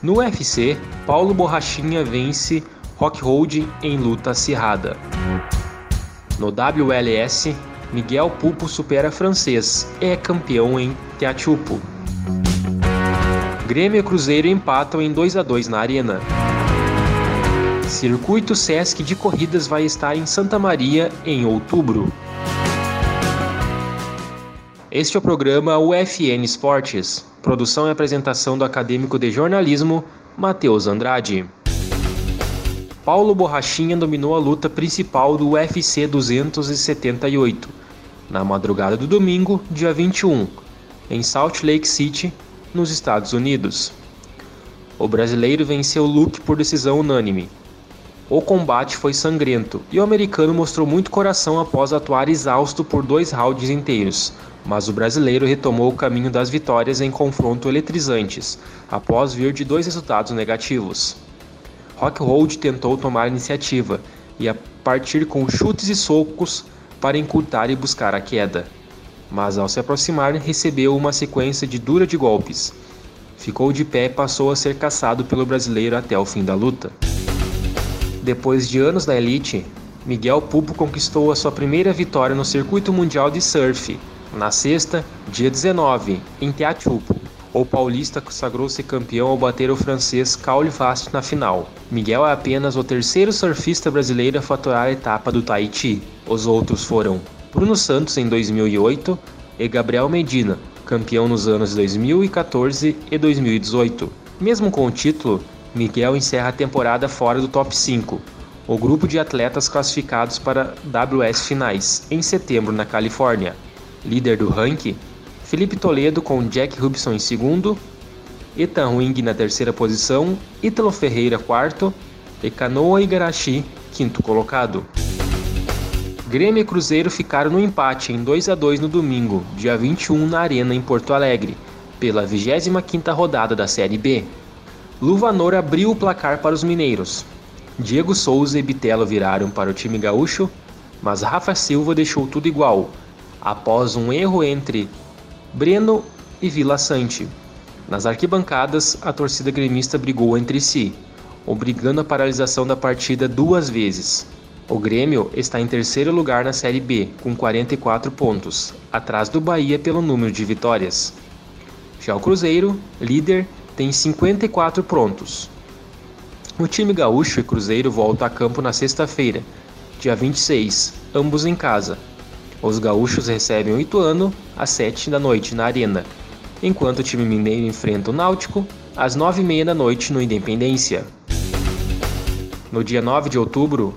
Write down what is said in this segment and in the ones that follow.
No UFC, Paulo Borrachinha vence Rockhold em luta acirrada. No WLS, Miguel Pupo supera francês e é campeão em Teachupo. Grêmio e Cruzeiro empatam em 2 a 2 na Arena. Circuito Sesc de Corridas vai estar em Santa Maria em outubro. Este é o programa UFN Esportes, produção e apresentação do acadêmico de jornalismo Matheus Andrade. Paulo Borrachinha dominou a luta principal do UFC 278, na madrugada do domingo, dia 21, em Salt Lake City, nos Estados Unidos. O brasileiro venceu Luke por decisão unânime, o combate foi sangrento e o americano mostrou muito coração após atuar exausto por dois rounds inteiros, mas o brasileiro retomou o caminho das vitórias em confronto eletrizantes, após vir de dois resultados negativos. Rockhold tentou tomar iniciativa e a partir com chutes e socos para encurtar e buscar a queda, mas ao se aproximar recebeu uma sequência de dura de golpes. Ficou de pé e passou a ser caçado pelo brasileiro até o fim da luta. Depois de anos na elite, Miguel Pupo conquistou a sua primeira vitória no circuito mundial de surf, na sexta, dia 19, em Teatiupo. O paulista sagrou-se campeão ao bater o francês Caule Vast na final. Miguel é apenas o terceiro surfista brasileiro a faturar a etapa do Tahiti. Os outros foram Bruno Santos em 2008 e Gabriel Medina, campeão nos anos 2014 e 2018. Mesmo com o título, Miguel encerra a temporada fora do top 5, o grupo de atletas classificados para WS finais, em setembro na Califórnia. Líder do ranking, Felipe Toledo com Jack Hubson em segundo, Ethan Wing na terceira posição, Ítalo Ferreira quarto e Canoa Igarashi quinto colocado. Grêmio e Cruzeiro ficaram no empate em 2 a 2 no domingo, dia 21 na Arena em Porto Alegre, pela 25ª rodada da Série B. Luvanor abriu o placar para os mineiros. Diego Souza e Bitelo viraram para o time gaúcho, mas Rafa Silva deixou tudo igual, após um erro entre Breno e Vila Sante. Nas arquibancadas, a torcida gremista brigou entre si, obrigando a paralisação da partida duas vezes. O Grêmio está em terceiro lugar na Série B, com 44 pontos, atrás do Bahia pelo número de vitórias. Já o Cruzeiro, líder, tem 54 prontos. O time gaúcho e Cruzeiro voltam a campo na sexta-feira, dia 26, ambos em casa. Os gaúchos recebem o Ituano às 7 da noite na Arena, enquanto o time mineiro enfrenta o Náutico às 9h30 da noite no Independência. No dia 9 de outubro,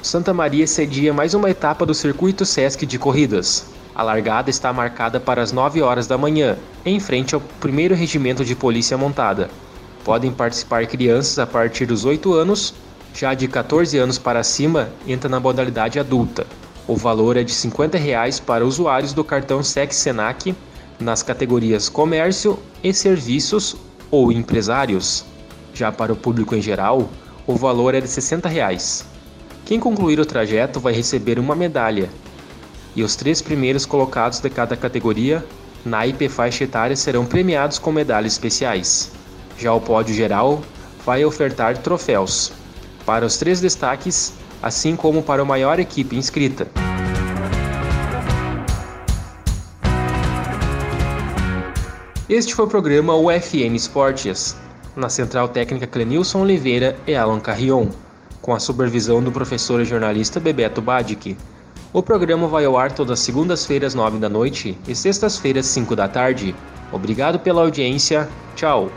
Santa Maria cedia mais uma etapa do Circuito Sesc de Corridas, a largada está marcada para as 9 horas da manhã, em frente ao primeiro regimento de polícia montada. Podem participar crianças a partir dos 8 anos, já de 14 anos para cima entra na modalidade adulta. O valor é de 50 reais para usuários do cartão SEC Senac nas categorias comércio e serviços ou empresários. Já para o público em geral, o valor é de 60 reais. Quem concluir o trajeto vai receber uma medalha e os três primeiros colocados de cada categoria, naipe e faixa etária serão premiados com medalhas especiais. Já o pódio geral vai ofertar troféus para os três destaques, assim como para a maior equipe inscrita. Este foi o programa UFN Esportes, na central técnica Clenilson Oliveira e Alan Carrion, com a supervisão do professor e jornalista Bebeto Badic. O programa vai ao ar todas segundas-feiras, 9 da noite e sextas-feiras, 5 da tarde. Obrigado pela audiência. Tchau.